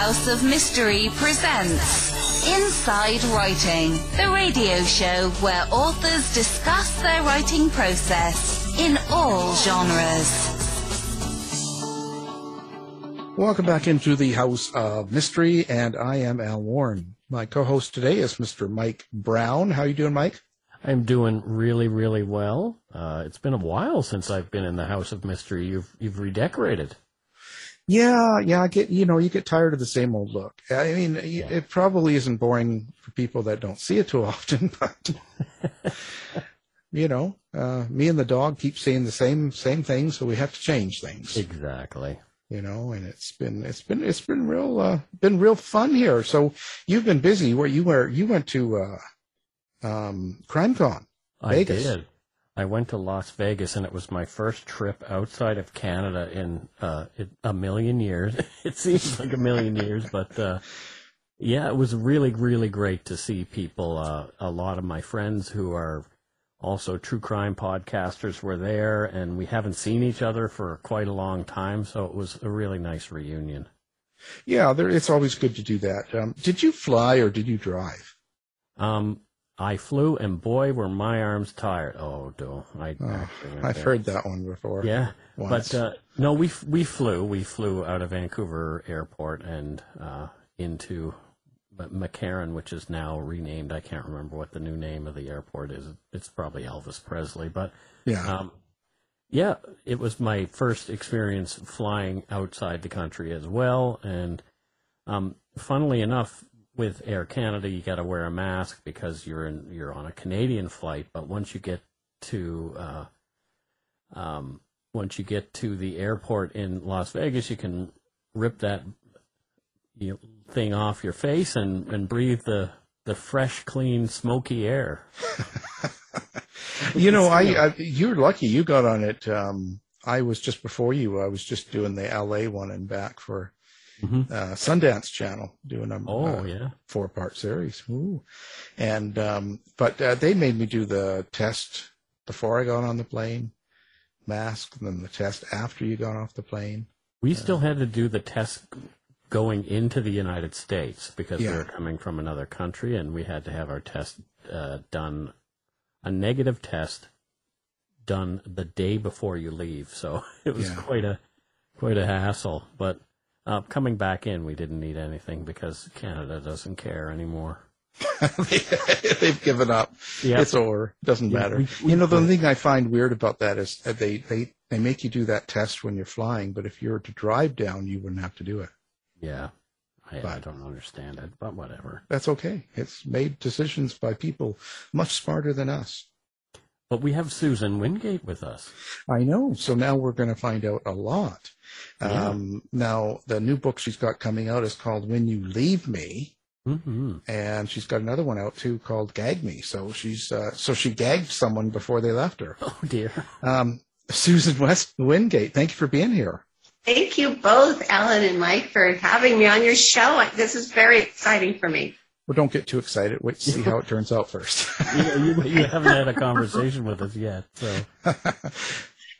House of Mystery presents Inside Writing, the radio show where authors discuss their writing process in all genres. Welcome back into the House of Mystery, and I am Al Warren. My co-host today is Mr. Mike Brown. How are you doing, Mike? I'm doing really, really well. Uh, it's been a while since I've been in the House of Mystery. You've you've redecorated. Yeah, yeah. I get you know you get tired of the same old look. I mean, yeah. it probably isn't boring for people that don't see it too often, but you know, uh, me and the dog keep seeing the same same thing, so we have to change things. Exactly. You know, and it's been it's been it's been real uh, been real fun here. So you've been busy. Where you were you went to uh, um, CrimeCon. Vegas. I did. I went to Las Vegas, and it was my first trip outside of Canada in uh, a million years. it seems like a million years, but uh, yeah, it was really, really great to see people. Uh, a lot of my friends who are also true crime podcasters were there, and we haven't seen each other for quite a long time, so it was a really nice reunion. Yeah, there, it's always good to do that. Um, did you fly or did you drive? Um, I flew, and boy, were my arms tired. Oh, do I? Oh, I've there. heard that one before. Yeah, once. but uh, no, we we flew. We flew out of Vancouver Airport and uh, into McCarran, which is now renamed. I can't remember what the new name of the airport is. It's probably Elvis Presley, but yeah, um, yeah, it was my first experience flying outside the country as well, and um, funnily enough, with Air Canada, you got to wear a mask because you're in you're on a Canadian flight. But once you get to uh, um, once you get to the airport in Las Vegas, you can rip that you know, thing off your face and, and breathe the the fresh, clean, smoky air. you know, I, I, you're lucky you got on it. Um, I was just before you. I was just doing the LA one and back for mm-hmm. uh, Sundance Channel doing a oh uh, yeah four part series. Ooh. And um, but uh, they made me do the test before I got on the plane, mask, and then the test after you got off the plane. We still had to do the test going into the United States because yeah. we were coming from another country, and we had to have our test uh, done, a negative test done the day before you leave. So it was yeah. quite a quite a hassle. But uh, coming back in, we didn't need anything because Canada doesn't care anymore. They've given up. Yep. It's over. Doesn't matter. We, we, you know, the thing I find weird about that is that they, they, they make you do that test when you're flying, but if you were to drive down, you wouldn't have to do it. Yeah. I, I don't understand it, but whatever. That's okay. It's made decisions by people much smarter than us. But we have Susan Wingate with us. I know. So now we're going to find out a lot. Yeah. Um, now, the new book she's got coming out is called When You Leave Me. Mm-hmm. And she's got another one out too called Gag Me. So she's uh, so she gagged someone before they left her. Oh dear. Um, Susan West Wingate, thank you for being here. Thank you both, Alan and Mike, for having me on your show. This is very exciting for me. Well, don't get too excited. Wait to see how it turns out first. you, you, haven't had a conversation with us yet, so.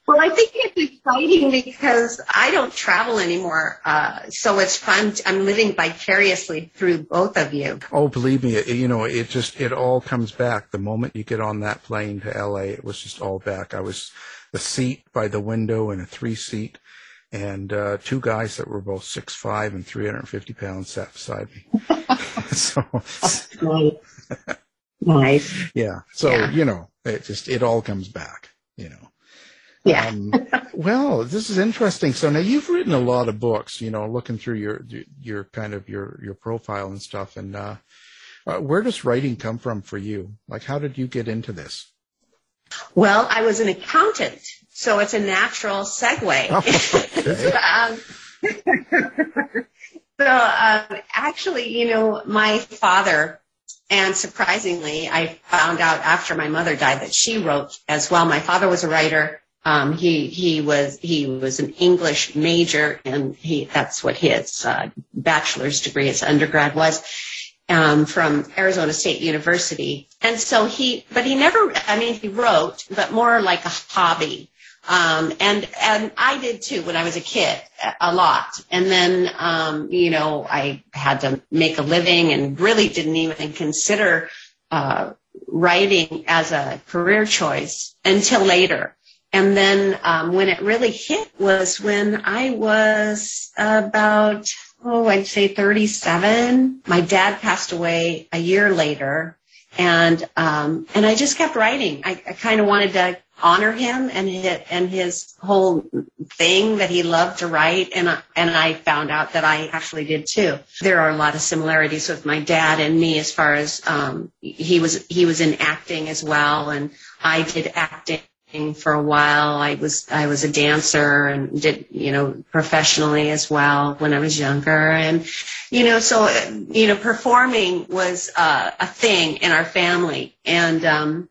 Well, I think it's exciting because I don't travel anymore, uh, so it's fun. I'm living vicariously through both of you. Oh, believe me, it, you know, it just it all comes back the moment you get on that plane to LA. It was just all back. I was the seat by the window in a three seat and uh, two guys that were both six five and 350 pounds sat beside me. so nice. Yeah. So yeah. you know, it just it all comes back. You know. Yeah. Um, well, this is interesting. So now you've written a lot of books. You know, looking through your your kind of your your profile and stuff. And uh, uh, where does writing come from for you? Like, how did you get into this? Well, I was an accountant so it's a natural segue. um, so um, actually, you know, my father, and surprisingly, I found out after my mother died that she wrote as well. My father was a writer. Um, he he was he was an English major, and he that's what his uh, bachelor's degree, his undergrad was. Um, from Arizona State University. And so he, but he never, I mean, he wrote, but more like a hobby Um, and and I did too when I was a kid, a lot. And then um, you know I had to make a living and really didn't even consider uh, writing as a career choice until later. And then um, when it really hit was when I was about oh I'd say 37. My dad passed away a year later, and um, and I just kept writing. I, I kind of wanted to honor him and his, and his whole thing that he loved to write and I, and I found out that I actually did too. There are a lot of similarities with my dad and me as far as um he was he was in acting as well and I did acting for a while. I was I was a dancer and did you know professionally as well when I was younger and you know so you know performing was uh, a thing in our family and um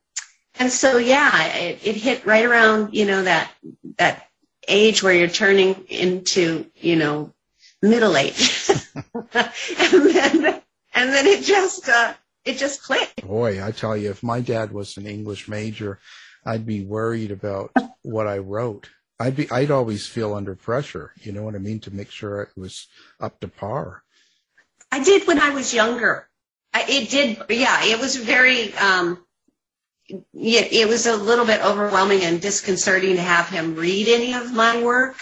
and so yeah it, it hit right around you know that that age where you're turning into you know middle age and then and then it just uh it just clicked Boy, I tell you, if my dad was an English major, I'd be worried about what I wrote. I'd be, I'd always feel under pressure. You know what I mean? To make sure it was up to par. I did when I was younger. I, it did, yeah. It was very, um, it was a little bit overwhelming and disconcerting to have him read any of my work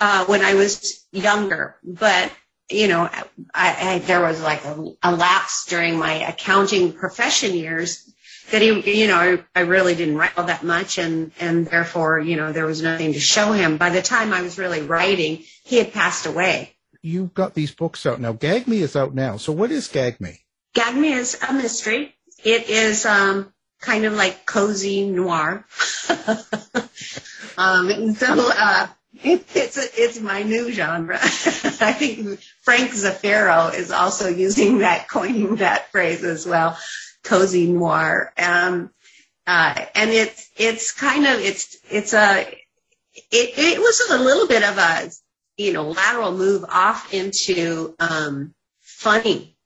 uh, when I was younger. But you know, I, I there was like a, a lapse during my accounting profession years that he, you know, I, I really didn't write all that much, and and therefore, you know, there was nothing to show him. By the time I was really writing, he had passed away. You've got these books out now. Gag Me is out now. So what is Gag Me? Gag Me is a mystery. It is um, kind of like cozy noir. um, so uh, it, it's it's my new genre. I think Frank Zafiro is also using that, coining that phrase as well, cozy noir. Um, uh, and it's it's kind of it's it's a it, it was a little bit of a you know lateral move off into um, funny.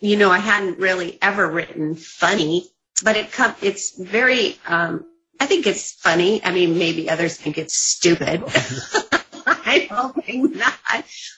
You know, I hadn't really ever written funny, but it come it's very um, I think it's funny. I mean, maybe others think it's stupid. I'm hoping not.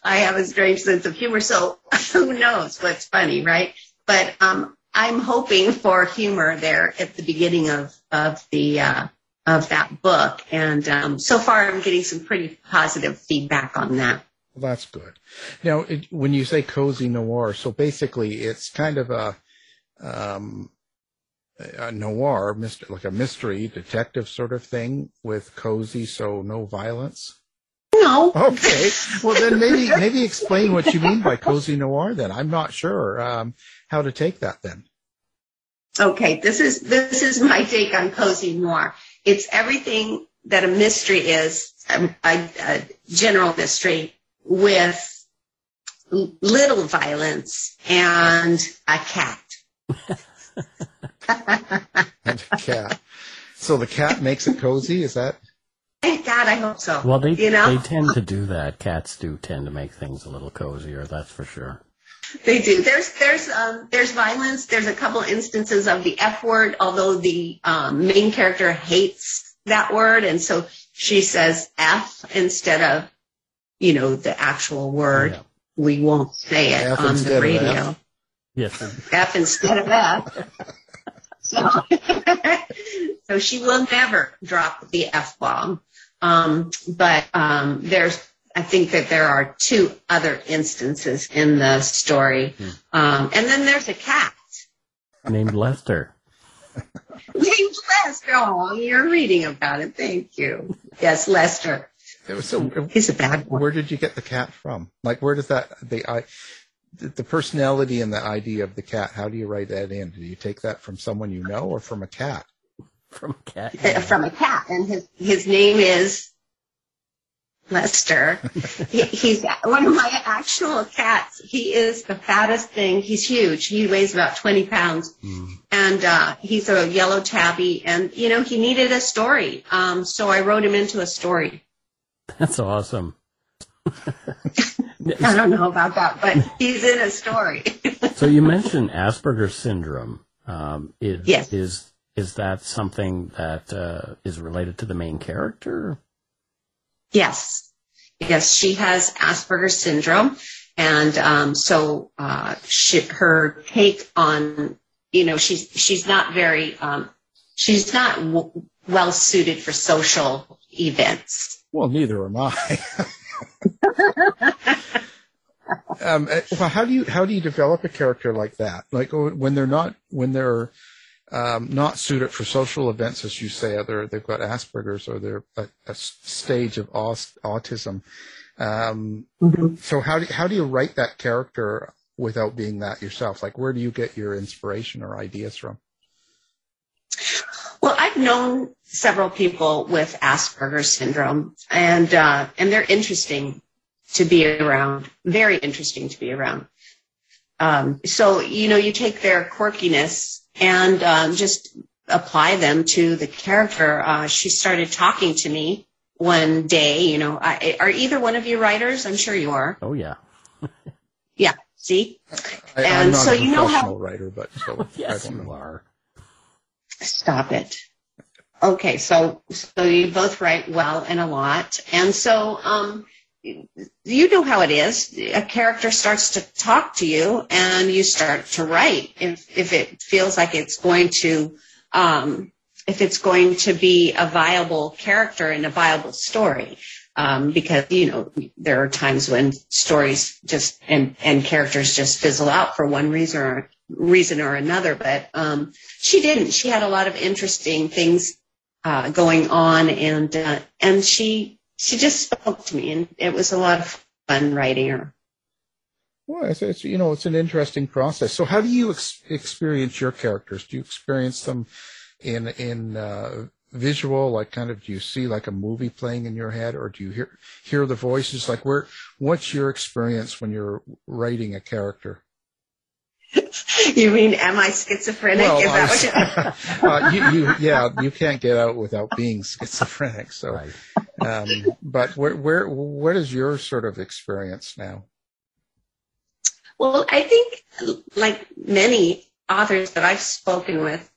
I have a strange sense of humor, so who knows what's funny, right? But um, I'm hoping for humor there at the beginning of of the uh, of that book, and um, so far I'm getting some pretty positive feedback on that. Well, that's good. Now, it, when you say cozy noir, so basically it's kind of a, um, a noir, mystery, like a mystery detective sort of thing with cozy, so no violence. No. Okay. Well, then maybe maybe explain what you mean by cozy noir. Then I'm not sure um, how to take that. Then. Okay, this is this is my take on cozy noir. It's everything that a mystery is, a, a, a general mystery with little violence and a cat. and a cat. So the cat makes it cozy. Is that? Thank God, I hope so. Well, they you know? they tend to do that. Cats do tend to make things a little cozier. That's for sure. They do. There's there's um, there's violence. There's a couple instances of the F word, although the um, main character hates that word, and so she says F instead of, you know, the actual word. Yeah. We won't say it F on the radio. F. Yes. F instead of F. So, so she will never drop the F bomb. Um, but um, there's, I think that there are two other instances in the story. Um, and then there's a cat named Lester. named Lester. Oh, you're reading about it. Thank you. Yes, Lester. So He's a bad one. where did you get the cat from? Like, where does that the I, the the personality and the idea of the cat? How do you write that in? Do you take that from someone you know or from a cat? From a Cat. uh, from a cat, and his his name is Lester. he, he's one of my actual cats. He is the fattest thing. He's huge. He weighs about twenty pounds, and uh, he's a yellow tabby. And you know, he needed a story, um, so I wrote him into a story. That's awesome. I don't know about that, but he's in a story. So you mentioned Asperger's syndrome. Um, is, Yes. Is is that something that uh, is related to the main character? Yes. Yes, she has Asperger's syndrome. And um, so uh, she, her take on, you know, she's, she's not very, um, she's not w- well suited for social events. Well, neither am I. um, eh, well, how do you how do you develop a character like that? Like oh, when they're not when they're um, not suited for social events, as you say, either they've got Asperger's or they're a, a stage of autism. Um, mm-hmm. So how do how do you write that character without being that yourself? Like, where do you get your inspiration or ideas from? Well, I've known several people with Asperger's syndrome, and uh, and they're interesting to be around. Very interesting to be around. Um, so you know, you take their quirkiness and um, just apply them to the character. Uh, she started talking to me one day. You know, I, are either one of you writers? I'm sure you are. Oh yeah. yeah. See, I, and so you know how writer, but so yes, you are. Stop it. Okay, so so you both write well and a lot, and so um, you know how it is. A character starts to talk to you, and you start to write. If if it feels like it's going to, um, if it's going to be a viable character and a viable story, um, because you know there are times when stories just and and characters just fizzle out for one reason or reason or another. But um, she didn't. She had a lot of interesting things uh, going on, and uh, and she she just spoke to me, and it was a lot of fun writing her. Well, it's, it's you know it's an interesting process. So, how do you ex- experience your characters? Do you experience them in in uh, visual, like kind of do you see like a movie playing in your head, or do you hear hear the voices? Like, where what's your experience when you're writing a character? you mean am I schizophrenic? Well, Is that what uh, you, you, yeah, you can't get out without being schizophrenic. So, right. um, but where, where, what is your sort of experience now? Well, I think like many authors that I've spoken with,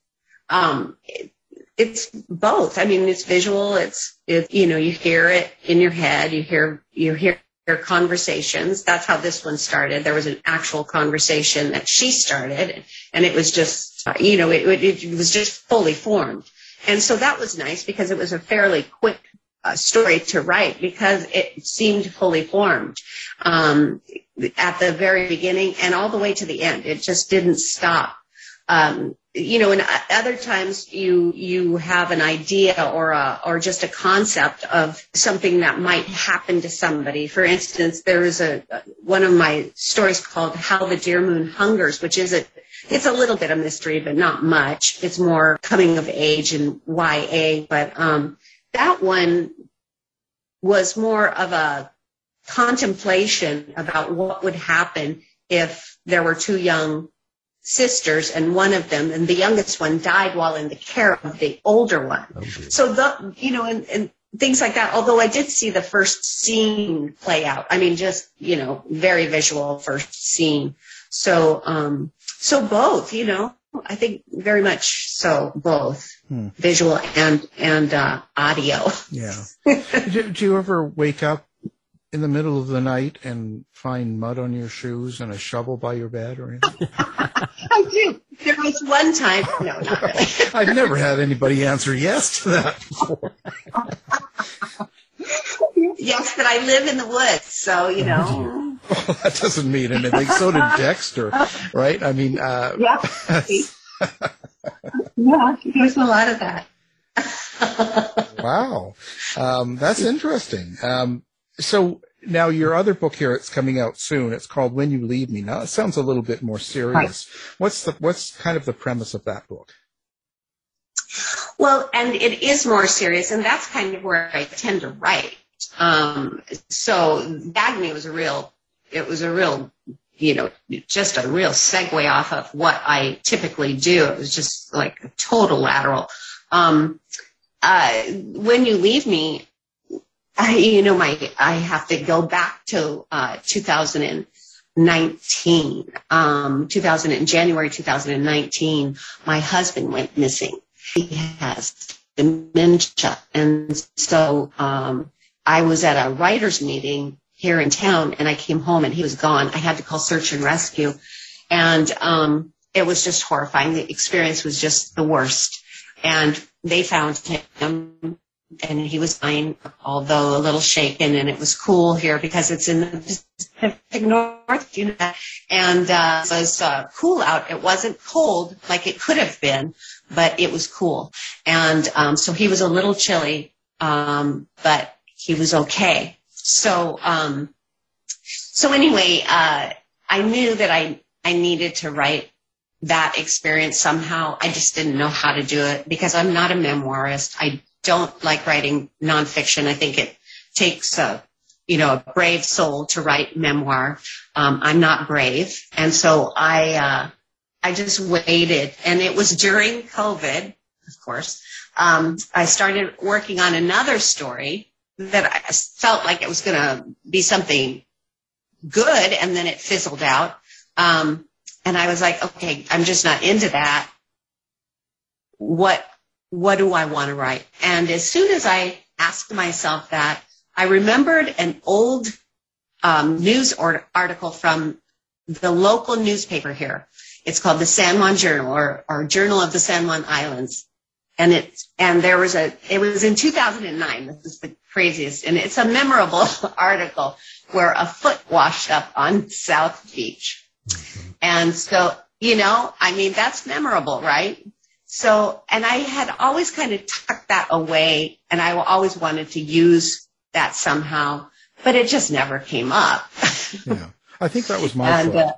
um, it, it's both. I mean, it's visual. It's, it, you know, you hear it in your head. You hear, you hear conversations. That's how this one started. There was an actual conversation that she started, and it was just, you know, it, it was just fully formed. And so that was nice because it was a fairly quick uh, story to write because it seemed fully formed um, at the very beginning and all the way to the end. It just didn't stop. Um, you know, and other times you you have an idea or a or just a concept of something that might happen to somebody. For instance, there is a one of my stories called "How the Deer Moon Hungers," which is a it's a little bit of mystery, but not much. It's more coming of age and YA, but um, that one was more of a contemplation about what would happen if there were two young sisters and one of them and the youngest one died while in the care of the older one. Okay. so the you know and, and things like that although i did see the first scene play out. I mean just you know very visual first scene. So um so both you know i think very much so both. Hmm. visual and and uh audio. Yeah. Do, do you ever wake up in the middle of the night and find mud on your shoes and a shovel by your bed or anything? I do. There was one time. No, not really. I've never had anybody answer yes to that before. yes, but I live in the woods, so you know. Well, that doesn't mean anything. So did Dexter, right? I mean, uh, yeah. yeah, there's a lot of that. wow, um, that's interesting. Um, so now your other book here, it's coming out soon. It's called When You Leave Me. Now it sounds a little bit more serious. Right. What's the what's kind of the premise of that book? Well, and it is more serious, and that's kind of where I tend to write. Um, so Gag Me was a real, it was a real, you know, just a real segue off of what I typically do. It was just like a total lateral. Um, uh, when you leave me, I, you know, my I have to go back to uh, 2019, um, 2000 in January 2019. My husband went missing. He has dementia, and so um, I was at a writer's meeting here in town and I came home and he was gone. I had to call search and rescue. And um, it was just horrifying. The experience was just the worst. And they found him and he was fine, although a little shaken. And it was cool here because it's in the Pacific North, you know, and uh, it was uh, cool out. It wasn't cold like it could have been, but it was cool. And um, so he was a little chilly, um, but he was okay. So, um, so anyway, uh, I knew that I I needed to write that experience somehow. I just didn't know how to do it because I'm not a memoirist. I don't like writing nonfiction. I think it takes a, you know, a brave soul to write memoir. Um, I'm not brave. And so I, uh, I just waited and it was during COVID, of course. Um, I started working on another story that I felt like it was going to be something good and then it fizzled out. Um, and I was like, okay, I'm just not into that. What, what do I want to write? And as soon as I asked myself that, I remembered an old um, news article from the local newspaper here. It's called the San Juan Journal or, or Journal of the San Juan Islands. And it, and there was a, it was in 2009. This is the craziest. And it's a memorable article where a foot washed up on South Beach. And so, you know, I mean, that's memorable, right? So, and I had always kind of tucked that away and I always wanted to use that somehow, but it just never came up. Yeah. I think that was my and, fault.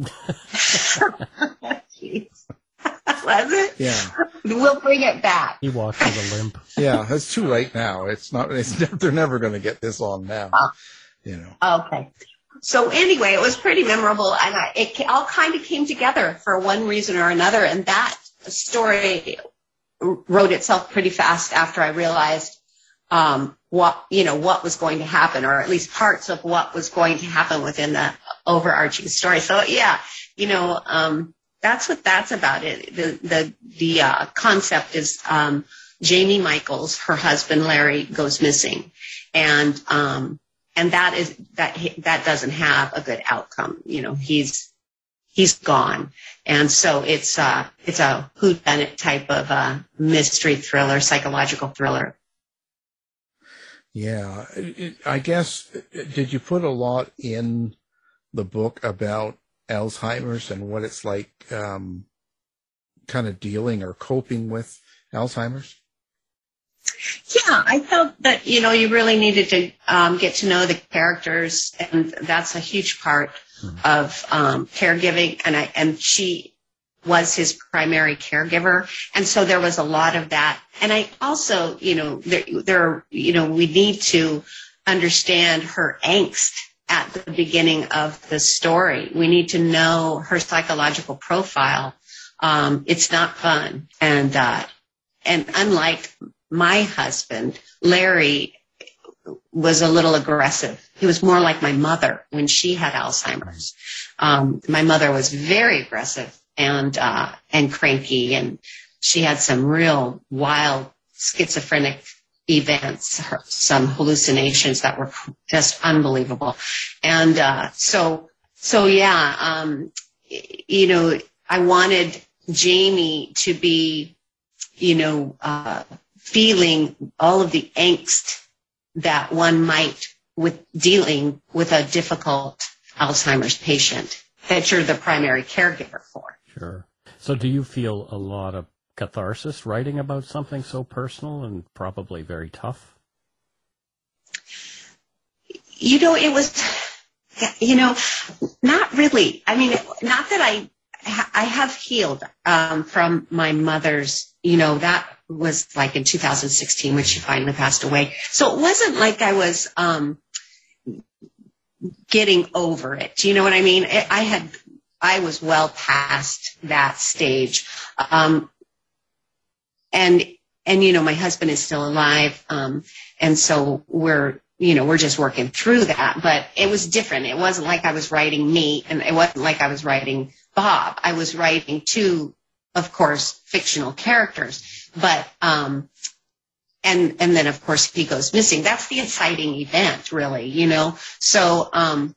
uh, was it? Yeah. We'll bring it back. He walked with a limp. Yeah. It's too late now. It's not, it's, they're never going to get this on now. You know. Okay. So anyway, it was pretty memorable, and I, it all kind of came together for one reason or another. And that story wrote itself pretty fast after I realized um, what you know what was going to happen, or at least parts of what was going to happen within the overarching story. So yeah, you know um, that's what that's about. It the the the uh, concept is um, Jamie Michaels, her husband Larry, goes missing, and um, and that is that that doesn't have a good outcome. You know, he's he's gone, and so it's uh it's a whodunit type of uh, mystery thriller, psychological thriller. Yeah. I guess, did you put a lot in the book about Alzheimer's and what it's like, um, kind of dealing or coping with Alzheimer's? Yeah, I felt that you know you really needed to um, get to know the characters, and that's a huge part of um, caregiving. And I and she was his primary caregiver, and so there was a lot of that. And I also, you know, there, there, you know, we need to understand her angst at the beginning of the story. We need to know her psychological profile. Um, it's not fun, and uh, and unlike my husband, Larry was a little aggressive. He was more like my mother when she had Alzheimer's. Um, my mother was very aggressive and uh, and cranky, and she had some real wild schizophrenic events, her, some hallucinations that were just unbelievable. And uh, so, so yeah, um, you know, I wanted Jamie to be, you know, uh, feeling all of the angst that one might with dealing with a difficult Alzheimer's patient that you're the primary caregiver for. Sure. So, do you feel a lot of catharsis writing about something so personal and probably very tough? You know, it was, you know, not really. I mean, not that I, I have healed um, from my mother's, you know, that was like in 2016 when she finally passed away. So it wasn't like I was um, getting over it. Do you know what I mean? I I had, I was well past that stage. Um, and, and, you know, my husband is still alive. Um, and so we're, you know, we're just working through that, but it was different. It wasn't like I was writing me and it wasn't like I was writing Bob. I was writing two, of course, fictional characters, but, um, and and then of course he goes missing. That's the inciting event, really, you know. So um,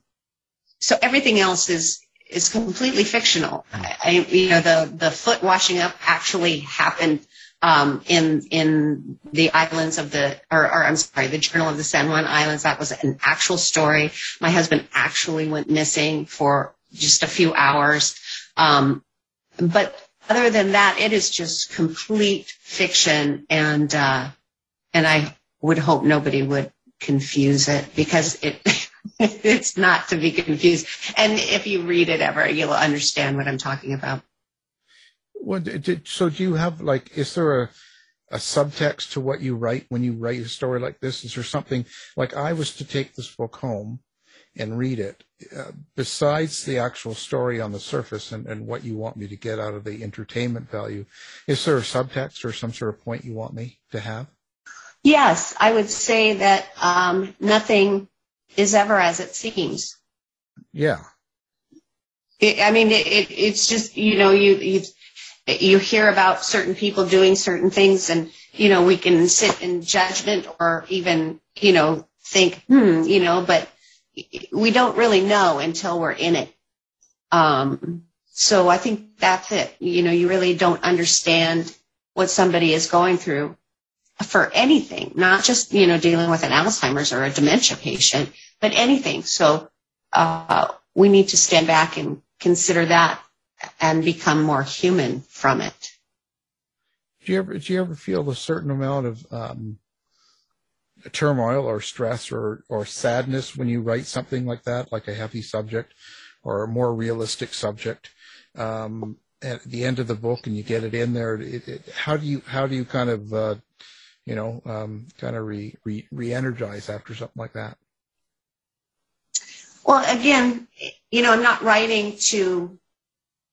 so everything else is is completely fictional. I, you know, the the foot washing up actually happened um, in in the islands of the, or, or, I'm sorry, the Journal of the San Juan Islands. That was an actual story. My husband actually went missing for just a few hours. Um, but other than that, it is just complete fiction, and uh, and I would hope nobody would confuse it because it it's not to be confused. And if you read it ever, you'll understand what I'm talking about. Well, so do you have like, is there a, a subtext to what you write when you write a story like this? Is there something like I was to take this book home and read it, uh, besides the actual story on the surface and, and what you want me to get out of the entertainment value, is there a subtext or some sort of point you want me to have? Yes, I would say that um, nothing is ever as it seems. Yeah. It, I mean, it, it, it's just you know you you you hear about certain people doing certain things, and you know we can sit in judgment or even you know think hmm you know, but we don't really know until we're in it. Um, so I think that's it. You know, you really don't understand what somebody is going through for anything, not just, you know, dealing with an Alzheimer's or a dementia patient, but anything. So uh, we need to stand back and consider that and become more human from it. Do you ever do you ever feel a certain amount of um, turmoil or stress or or sadness when you write something like that, like a heavy subject or a more realistic subject? Um, at the end of the book, and you get it in there. It, it, how do you how do you kind of uh, you know um, kind of re, re re-energize after something like that? Well, again, you know, I'm not writing to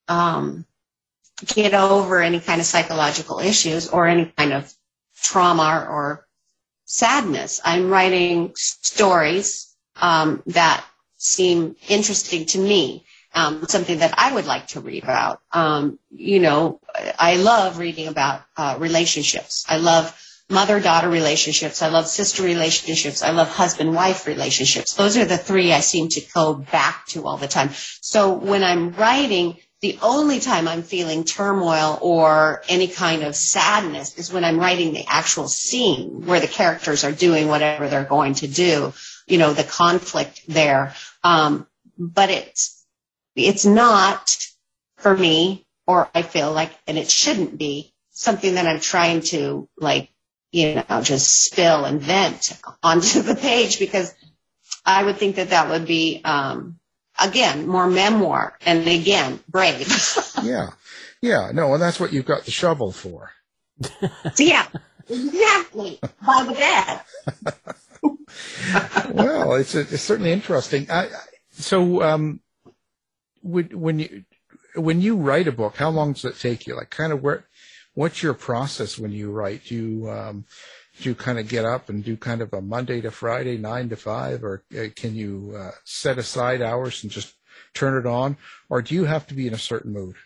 um, get over any kind of psychological issues or any kind of trauma or sadness. I'm writing stories um, that seem interesting to me, um, something that I would like to read about. Um, you know, I love reading about uh, relationships. I love mother daughter relationships. I love sister relationships. I love husband wife relationships. Those are the three I seem to go back to all the time. So when I'm writing, the only time I'm feeling turmoil or any kind of sadness is when I'm writing the actual scene where the characters are doing whatever they're going to do, you know, the conflict there. Um, but it's, it's not for me, or I feel like, and it shouldn't be something that I'm trying to like you know, just spill and vent onto the page because I would think that that would be, um, again, more memoir and again, brave. yeah. Yeah. No, and that's what you've got the shovel for. yeah, exactly. By the bed. well, it's, a, it's certainly interesting. I, so, um, when, when you, when you write a book, how long does it take you? Like kind of where, what's your process when you write? Do you um, do you kind of get up and do kind of a Monday to Friday, nine to five, or uh, can you uh, set aside hours and just turn it on, or do you have to be in a certain mood?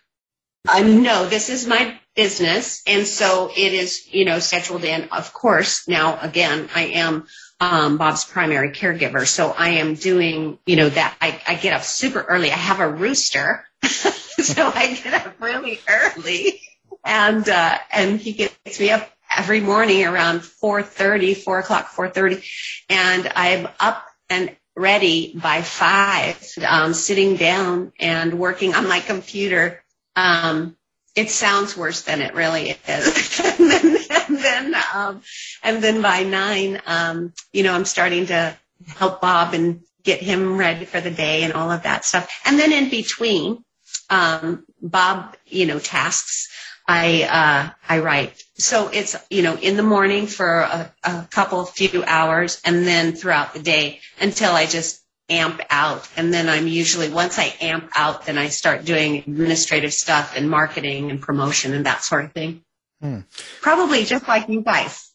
Uh, no, this is my business, and so it is, you know, scheduled in. Of course, now again, I am um, Bob's primary caregiver, so I am doing, you know, that. I, I get up super early. I have a rooster, so I get up really early and uh, and he gets me up every morning around 4.30 4 o'clock 4.30 and i'm up and ready by 5 um, sitting down and working on my computer. Um, it sounds worse than it really is. And then, and then, um, and then by 9 um, you know i'm starting to help bob and get him ready for the day and all of that stuff. And then in between um, bob you know tasks I uh, I write. So it's you know in the morning for a, a couple few hours, and then throughout the day until I just amp out. And then I'm usually once I amp out, then I start doing administrative stuff and marketing and promotion and that sort of thing. Hmm. Probably just like you guys.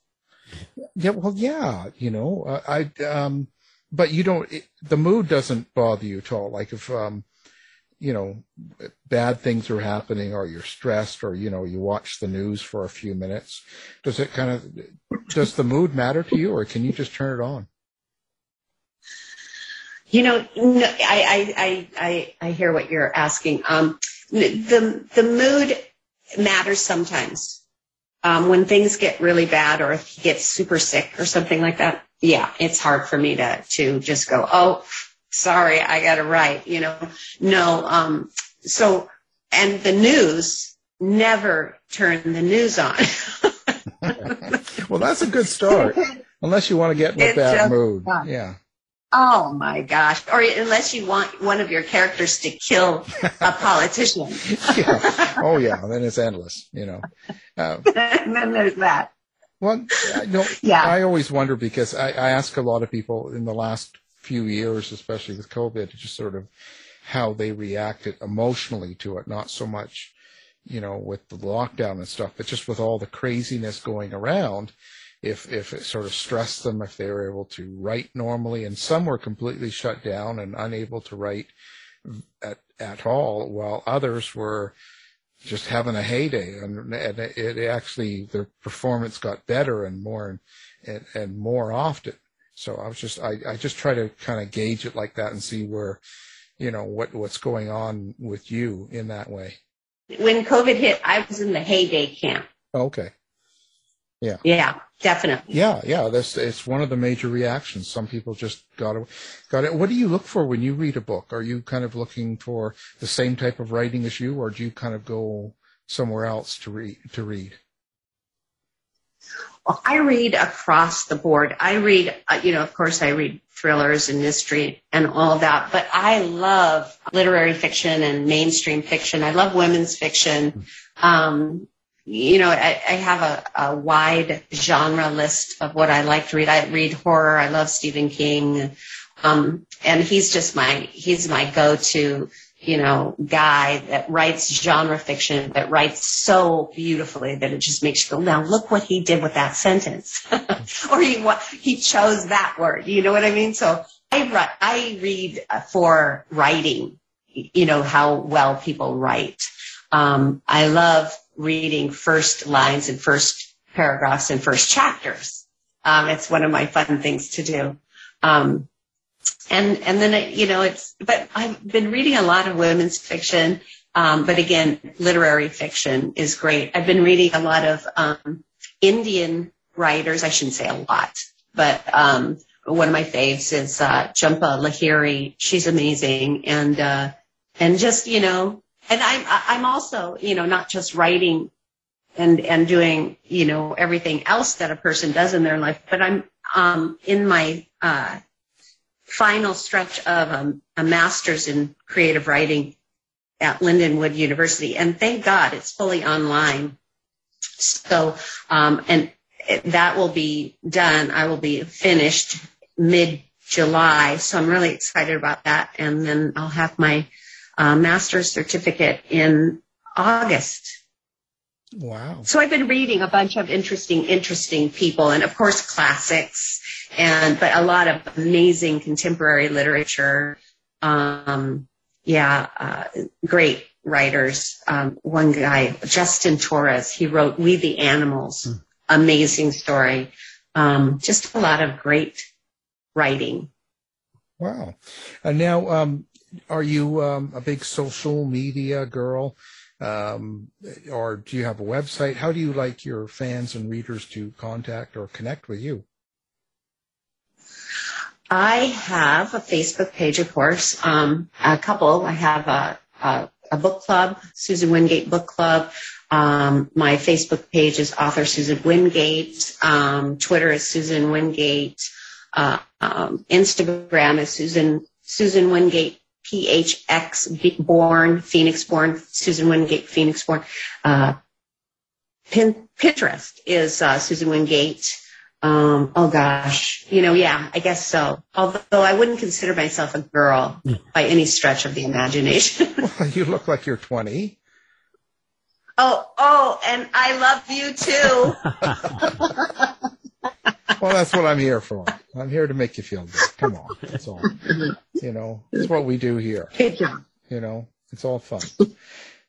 Yeah, well, yeah, you know, uh, I, um, but you don't. It, the mood doesn't bother you at all. Like if um, you know, bad things are happening or you're stressed or, you know, you watch the news for a few minutes, does it kind of, does the mood matter to you or can you just turn it on? You know, no, I, I, I, I hear what you're asking. Um, the, the mood matters sometimes. Um, when things get really bad or if he gets super sick or something like that, yeah, it's hard for me to, to just go, oh, sorry, I got to write, you know. No, um, so, and the news never turn the news on. well, that's a good start. Unless you want to get in a It's bad mood. fun. Yeah. oh my gosh. Or unless you want one of your characters to kill a politician. yeah. Oh yeah. Then it's endless, you know. Uh, and then there's that. Well, I know, Yeah. I always wonder because I, I ask a lot of people in the last few years, especially with COVID, just sort of how they reacted emotionally to it, not so much, you know, with the lockdown and stuff, but just with all the craziness going around. If, if it sort of stressed them, if they were able to write normally, and some were completely shut down and unable to write at, at all, while others were just having a heyday and, and it, it actually their performance got better and more and, and more often so i was just I, I just try to kind of gauge it like that and see where you know what what's going on with you in that way. When COVID hit, I was in the heyday camp. Oh, okay. Yeah, Yeah, definitely. yeah yeah that's it's one of the major reactions. Some people just got to got it. What do you look for when you read a book? Are you kind of looking for the same type of writing as you or do you kind of go somewhere else to read to read Well, I read across the board. I read, uh, you know, of course, I read thrillers and mystery and all that, but I love literary fiction and mainstream fiction. I love women's fiction. Um, you know, I, I have a, a wide genre list of what I like to read. I read horror. I love Stephen King. Um, and he's just my, he's my go-to, you know, guy that writes genre fiction, that writes so beautifully that it just makes you go, now look what he did with that sentence. or he, he chose that word. You know what I mean? So I, I read for writing, you know, how well people write. Um, I love reading first lines and first paragraphs and first chapters. Um, it's one of my fun things to do. Um, and and then it, you know it's but I've been reading a lot of women's fiction. Um, but again, literary fiction is great. I've been reading a lot of um, Indian writers. I shouldn't say a lot, but um, one of my faves is uh, Jhumpa Lahiri. She's amazing, and uh, and just you know, and I'm I'm also you know not just writing and and doing you know everything else that a person does in their life, but I'm um, in my uh, final stretch of um, a master's in creative writing at Lindenwood University, and thank God it's fully online. So, um, and that will be done. I will be finished mid July, so I'm really excited about that. And then I'll have my uh, master's certificate in August. wow So I've been reading a bunch of interesting, interesting people, and of course classics, and but a lot of amazing contemporary literature. Um, yeah, uh, great writers. Um, one guy, Justin Torres, he wrote "We the Animals," amazing story. Um, just a lot of great writing. Wow. And now, um, are you um, a big social media girl? Um, or do you have a website? How do you like your fans and readers to contact or connect with you? I have a Facebook page, of course. Um, a couple. I have a, a, a book club, Susan Wingate Book Club. Um, my Facebook page is author Susan Wingate. Um, Twitter is Susan Wingate. Uh, um, Instagram is Susan Susan Wingate PHX born Phoenix born Susan Wingate Phoenix born. Uh, Pinterest is uh, Susan Wingate. Um, oh gosh, you know, yeah, I guess so. Although I wouldn't consider myself a girl by any stretch of the imagination. Well, you look like you're 20. oh, oh, and I love you too. Well, that's what I'm here for. I'm here to make you feel good. Come on. That's all. You know, it's what we do here. Good job. You know, It's all fun.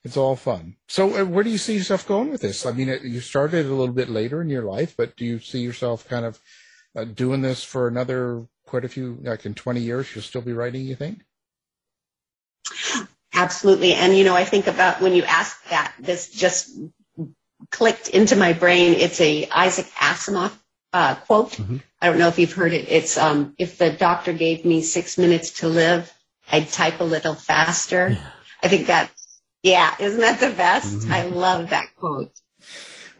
It's all fun. So, uh, where do you see yourself going with this? I mean, it, you started a little bit later in your life, but do you see yourself kind of uh, doing this for another quite a few, like in 20 years, you'll still be writing, you think? Absolutely. And, you know, I think about when you ask that, this just clicked into my brain. It's a Isaac Asimov uh, quote. Mm-hmm. I don't know if you've heard it. It's, um, if the doctor gave me six minutes to live, I'd type a little faster. Yeah. I think that, yeah, isn't that the best? Mm-hmm. I love that quote.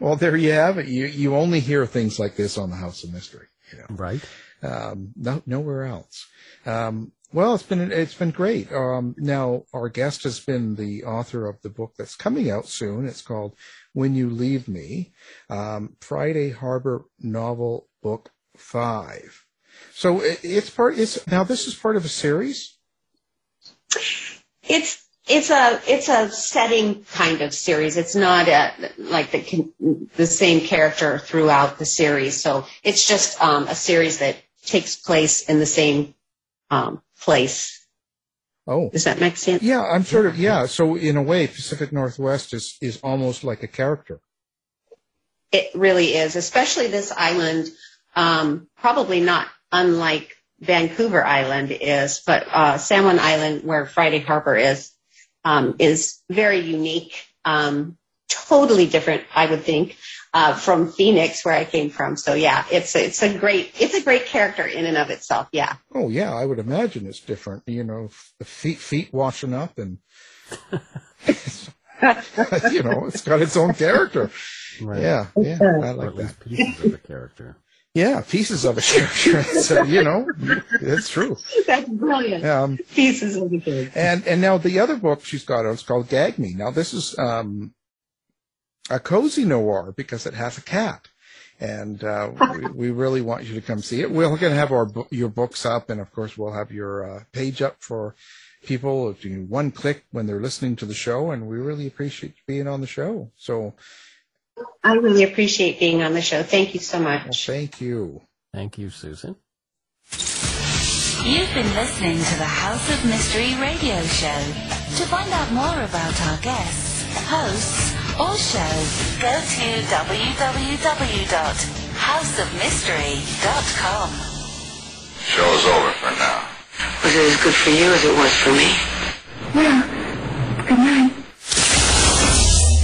Well, there you have it. You, you only hear things like this on the House of Mystery. You know? Right. Um, no, nowhere else. Um, well, it's been it's been great. Um, now our guest has been the author of the book that's coming out soon. It's called "When You Leave Me," um, Friday Harbor Novel Book Five. So it, it's part. It's now this is part of a series. It's it's a it's a setting kind of series. It's not a, like the the same character throughout the series. So it's just um, a series that takes place in the same um, place. Oh, does that make sense? Yeah, I'm sort of yeah. So in a way, Pacific Northwest is is almost like a character. It really is, especially this island. Um, probably not unlike Vancouver Island is, but uh, San Island, where Friday Harbor is, um, is very unique. Um, totally different, I would think uh, from Phoenix, where I came from. So yeah, it's it's a great it's a great character in and of itself. Yeah. Oh yeah, I would imagine it's different. You know, feet feet washing up and. you know, it's got its own character. Right. Yeah, yeah, I like that. Pieces of a character. Yeah, pieces of a character. so, you know, it's true. That's brilliant. Um, pieces of a character. And and now the other book she's got out is called Gag Me. Now this is um, a cozy noir because it has a cat. And uh, we, we, really want you to come see it. We're going to have our your books up, and of course, we'll have your uh, page up for people to one click when they're listening to the show. And we really appreciate you being on the show. So, I really appreciate being on the show. Thank you so much. Well, thank you. Thank you, Susan. You've been listening to the House of Mystery radio show. To find out more about our guests, hosts or shows, go to www.houseofmystery.com. Show's over for now. Was it as good for you as it was for me? Well, good night.